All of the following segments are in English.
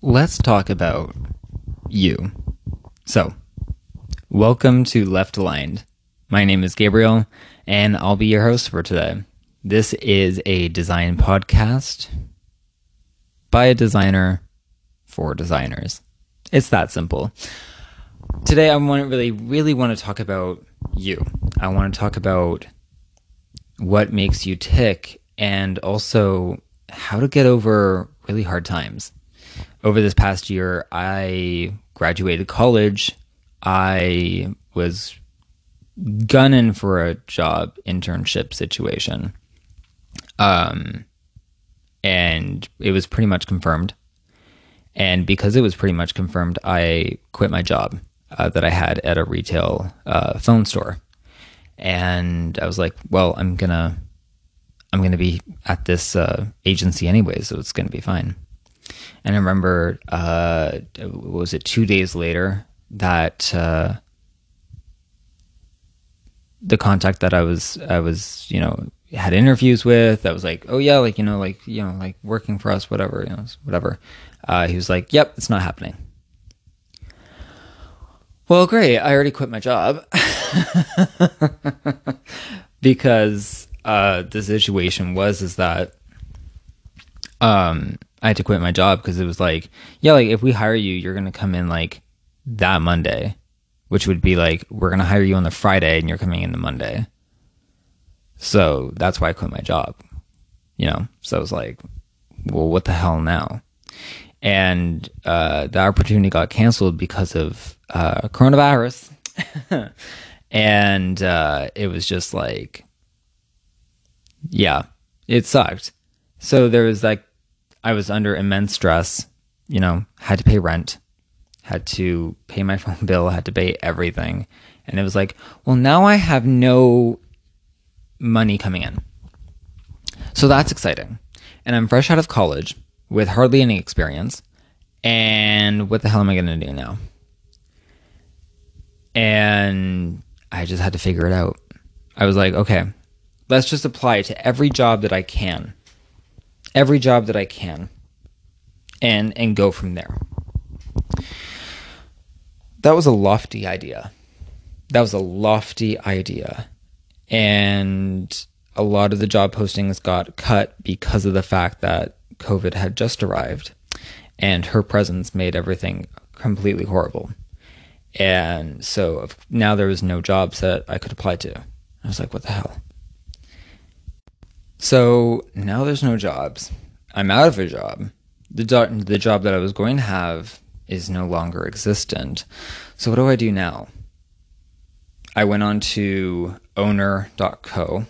let's talk about you. So, welcome to Left Aligned. My name is Gabriel, and I'll be your host for today. This is a design podcast by a designer for designers. It's that simple. Today, I want to really, really want to talk about you. I want to talk about what makes you tick and also how to get over really hard times. Over this past year, I graduated college. I was gunning for a job internship situation. Um, and it was pretty much confirmed. And because it was pretty much confirmed, I quit my job uh, that I had at a retail uh, phone store. And I was like, well, I'm gonna, I'm gonna be at this uh, agency anyway, so it's gonna be fine. And I remember, uh, was it two days later that uh, the contact that I was, I was, you know, had interviews with, I was like, oh yeah, like you know, like you know, like working for us, whatever, you know, whatever. Uh, he was like, yep, it's not happening. Well, great. I already quit my job because uh, the situation was is that um, I had to quit my job because it was like, yeah, like if we hire you, you're gonna come in like that Monday, which would be like we're gonna hire you on the Friday and you're coming in the Monday. So that's why I quit my job. You know, so I was like, well, what the hell now? And uh, the opportunity got canceled because of uh, coronavirus. and uh, it was just like, yeah, it sucked. So there was like, I was under immense stress, you know, had to pay rent, had to pay my phone bill, had to pay everything. And it was like, well, now I have no money coming in. So that's exciting. And I'm fresh out of college with hardly any experience. And what the hell am I going to do now? And I just had to figure it out. I was like, okay, let's just apply to every job that I can. Every job that I can. And and go from there. That was a lofty idea. That was a lofty idea. And a lot of the job postings got cut because of the fact that COVID had just arrived and her presence made everything completely horrible. And so now there was no jobs that I could apply to. I was like, what the hell? So now there's no jobs. I'm out of a job. The, do- the job that I was going to have is no longer existent. So what do I do now? I went on to ownr.co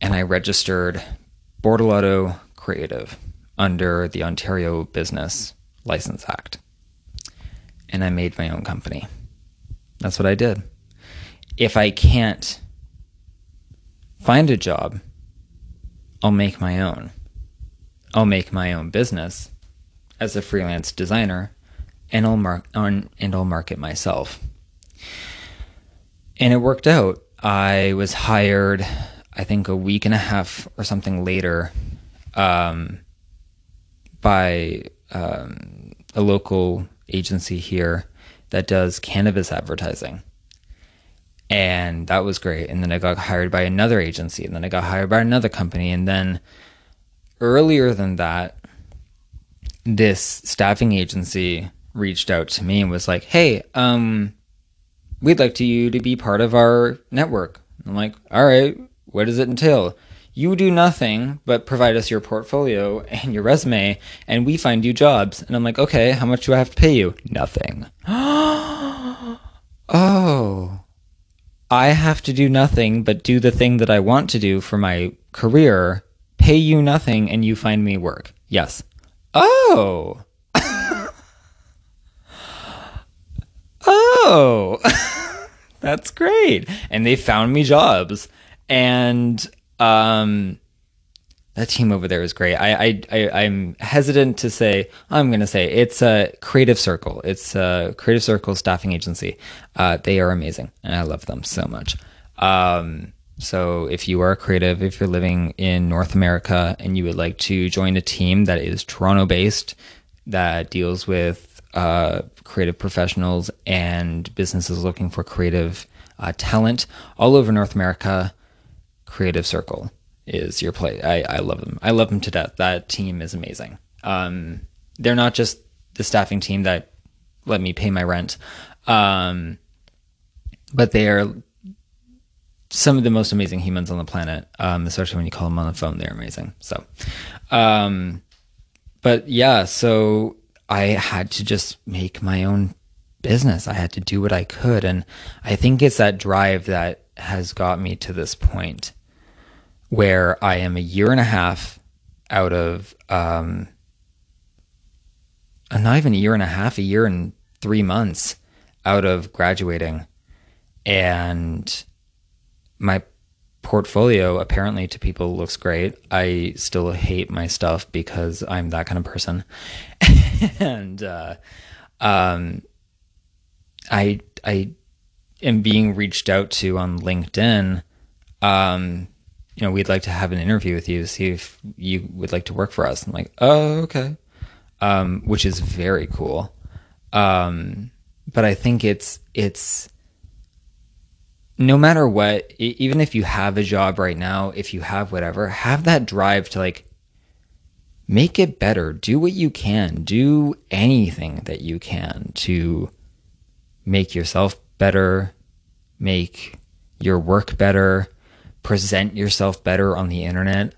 and I registered Bortolotto Creative under the Ontario Business License Act. And I made my own company. That's what I did. If I can't find a job, I'll make my own. I'll make my own business as a freelance designer and I'll mark and I'll market myself. And it worked out. I was hired I think a week and a half or something later um, by um, a local agency here that does cannabis advertising. And that was great. And then I got hired by another agency, and then I got hired by another company. And then earlier than that, this staffing agency reached out to me and was like, "Hey, um, we'd like to you to be part of our network." I'm like, "All right, what does it entail?" you do nothing but provide us your portfolio and your resume and we find you jobs and i'm like okay how much do i have to pay you nothing oh i have to do nothing but do the thing that i want to do for my career pay you nothing and you find me work. Yes. Oh. Oh. That's great. And they found me jobs. And um, that team over there is great. I, I, I am hesitant to say. I'm going to say it's a Creative Circle. It's a Creative Circle staffing agency. Uh, they are amazing, and I love them so much. Um, so if you are a creative, if you're living in North America and you would like to join a team that is Toronto based, that deals with uh, creative professionals and businesses looking for creative uh, talent all over North America. Creative Circle is your play. I, I love them. I love them to death. That team is amazing. Um, they're not just the staffing team that let me pay my rent, um, but they are some of the most amazing humans on the planet. Um, especially when you call them on the phone, they're amazing. So, um, but yeah, so I had to just make my own business. I had to do what I could, and I think it's that drive that has got me to this point where I am a year and a half out of um, uh, not even a year and a half, a year and three months out of graduating. And my portfolio apparently to people looks great. I still hate my stuff because I'm that kind of person. and uh, um, I I am being reached out to on LinkedIn. Um, you know, we'd like to have an interview with you, see if you would like to work for us. I'm like, oh, okay um, which is very cool. Um, but I think it's it's no matter what, even if you have a job right now, if you have whatever, have that drive to like make it better. Do what you can. Do anything that you can to make yourself better, make your work better, present yourself better on the internet.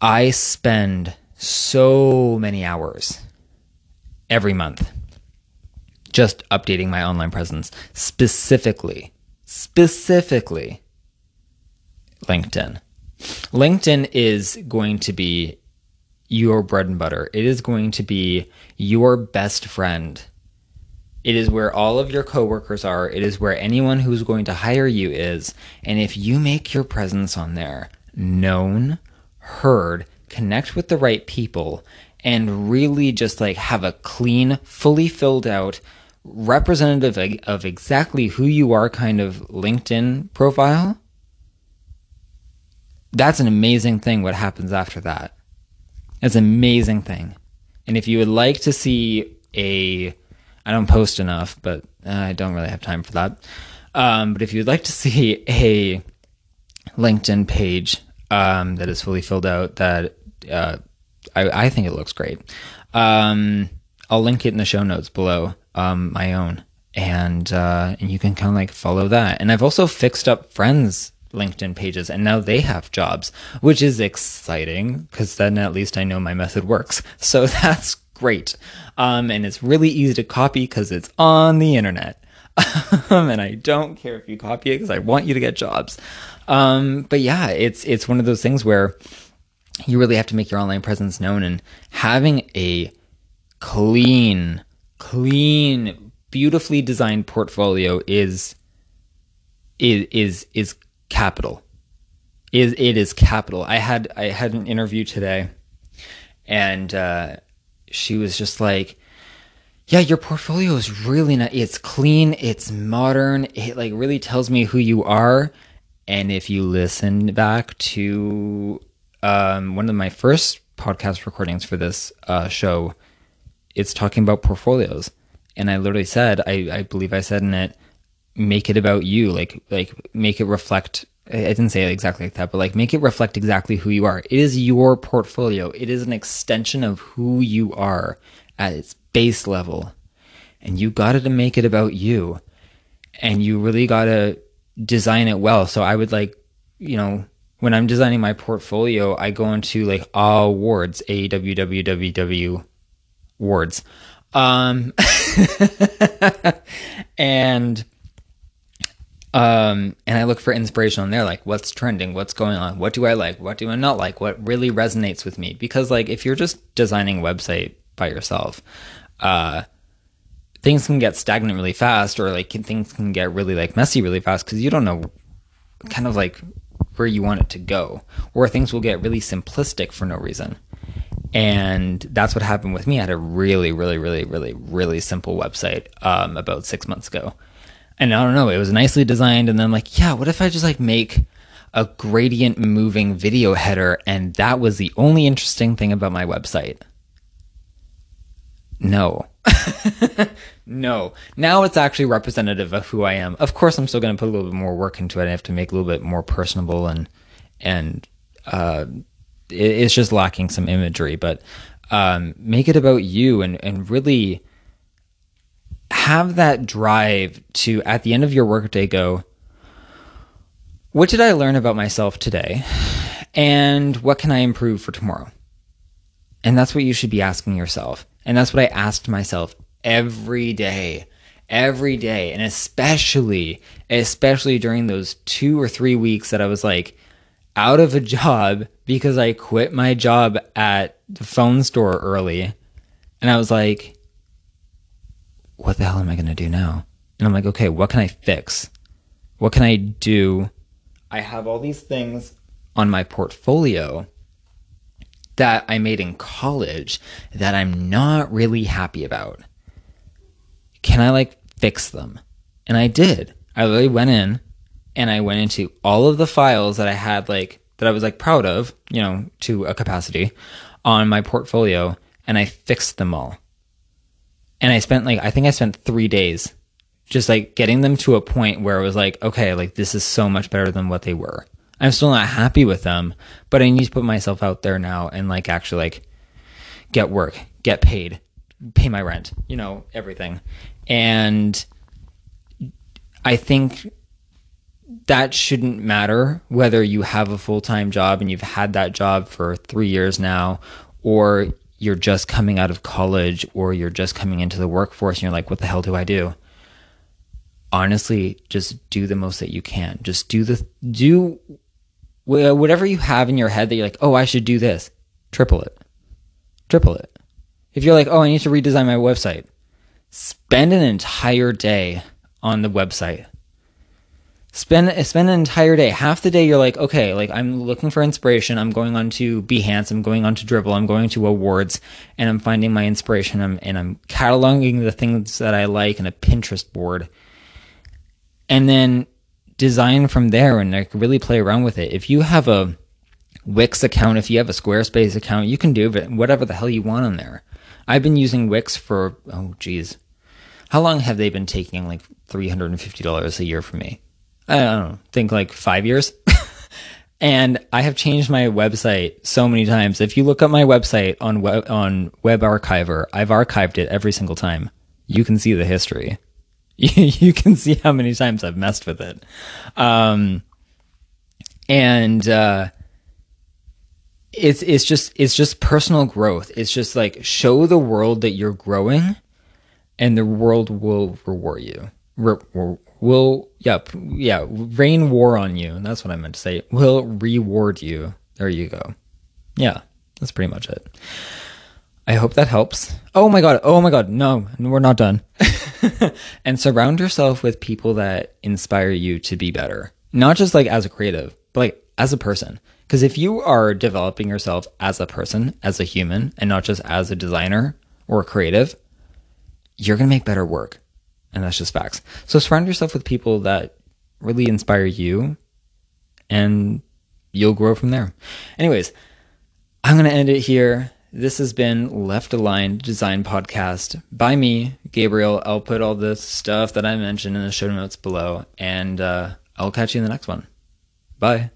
I spend so many hours every month just updating my online presence specifically specifically LinkedIn. LinkedIn is going to be your bread and butter. It is going to be your best friend. It is where all of your coworkers are. It is where anyone who's going to hire you is. And if you make your presence on there known, heard, connect with the right people, and really just like have a clean, fully filled out, representative of exactly who you are kind of LinkedIn profile, that's an amazing thing what happens after that. It's an amazing thing. And if you would like to see a, I don't post enough, but I don't really have time for that. Um, but if you'd like to see a LinkedIn page um, that is fully filled out that uh, I, I, think it looks great. Um, I'll link it in the show notes below, um, my own, and uh, and you can kind of like follow that. And I've also fixed up friends' LinkedIn pages, and now they have jobs, which is exciting because then at least I know my method works. So that's great, um, and it's really easy to copy because it's on the internet. and I don't care if you copy it because I want you to get jobs. Um, but yeah, it's it's one of those things where you really have to make your online presence known and having a clean, clean, beautifully designed portfolio is is is is capital. Is it is capital. I had I had an interview today and uh, she was just like yeah, your portfolio is really not it's clean, it's modern, it like really tells me who you are. And if you listen back to um, one of my first podcast recordings for this uh, show, it's talking about portfolios, and I literally said, I, I believe I said in it, make it about you, like like make it reflect. I didn't say it exactly like that, but like make it reflect exactly who you are. It is your portfolio. It is an extension of who you are at its base level, and you got to make it about you, and you really got to design it well. So I would like, you know, when I'm designing my portfolio, I go into like Awwwards, A W W W W words. Um, and um, and I look for inspiration on there, like what's trending, what's going on, what do I like, what do I not like, what really resonates with me. Because like if you're just designing a website by yourself, uh, things can get stagnant really fast, or like things can get really like messy really fast because you don't know kind of like where you want it to go, or things will get really simplistic for no reason. And that's what happened with me. I had a really, really, really, really, really simple website um, about six months ago. And I don't know, it was nicely designed. And then, like, yeah, what if I just like make a gradient moving video header? And that was the only interesting thing about my website. No. no. Now it's actually representative of who I am. Of course, I'm still going to put a little bit more work into it. I have to make a little bit more personable and and uh, it, it's just lacking some imagery. But um, make it about you and and really have that drive to at the end of your workday go. What did I learn about myself today? And what can I improve for tomorrow? And that's what you should be asking yourself. And that's what I asked myself every day, every day. And especially, especially during those two or three weeks that I was like out of a job because I quit my job at the phone store early. And I was like, what the hell am I going to do now? And I'm like, okay, what can I fix? What can I do? I have all these things on my portfolio that I made in college that I'm not really happy about. Can I like fix them? And I did. I really went in and I went into all of the files that I had like that I was like proud of, you know, to a capacity on my portfolio and I fixed them all. And I spent like I think I spent 3 days just like getting them to a point where it was like, okay, like this is so much better than what they were. I'm still not happy with them, but I need to put myself out there now and like actually like get work, get paid, pay my rent, you know, everything. And I think that shouldn't matter whether you have a full-time job and you've had that job for 3 years now or you're just coming out of college or you're just coming into the workforce and you're like what the hell do I do? Honestly, just do the most that you can. Just do the do whatever you have in your head that you're like, oh, I should do this, triple it. Triple it. If you're like, oh, I need to redesign my website, spend an entire day on the website. Spend spend an entire day. Half the day you're like, okay, like I'm looking for inspiration. I'm going on to Behance. I'm going on to Dribbble I'm going to Awwwards, and I'm finding my inspiration. I'm, and I'm cataloging the things that I like in a Pinterest board. And then design from there and like really play around with it. If you have a Wix account, if you have a Squarespace account, you can do whatever the hell you want on there. I've been using Wix for oh geez, how long have they been taking like three hundred and fifty dollars a year from me? I don't know, think like five years. and I have changed my website so many times. If you look up my website on web, on Web Archiver, I've archived it every single time. You can see the history. you can see how many times I've messed with it. Um, and uh, it's it's just it's just personal growth. It's just like show the world that you're growing, and the world will reward you. Will yeah yeah rain war on you. That's what I meant to say. Will reward you. There you go. Yeah, that's pretty much it. I hope that helps. Oh my god. Oh my god. No, we're not done. and surround yourself with people that inspire you to be better. Not just like as a creative, but like as a person. Because if you are developing yourself as a person, as a human, and not just as a designer or a creative, you're going to make better work. And that's just facts. So surround yourself with people that really inspire you and you'll grow from there. Anyways, I'm going to end it here. This has been Left Aligned Design Podcast by me, Gabriel. I'll put all the stuff that I mentioned in the show notes below, and uh, I'll catch you in the next one. Bye.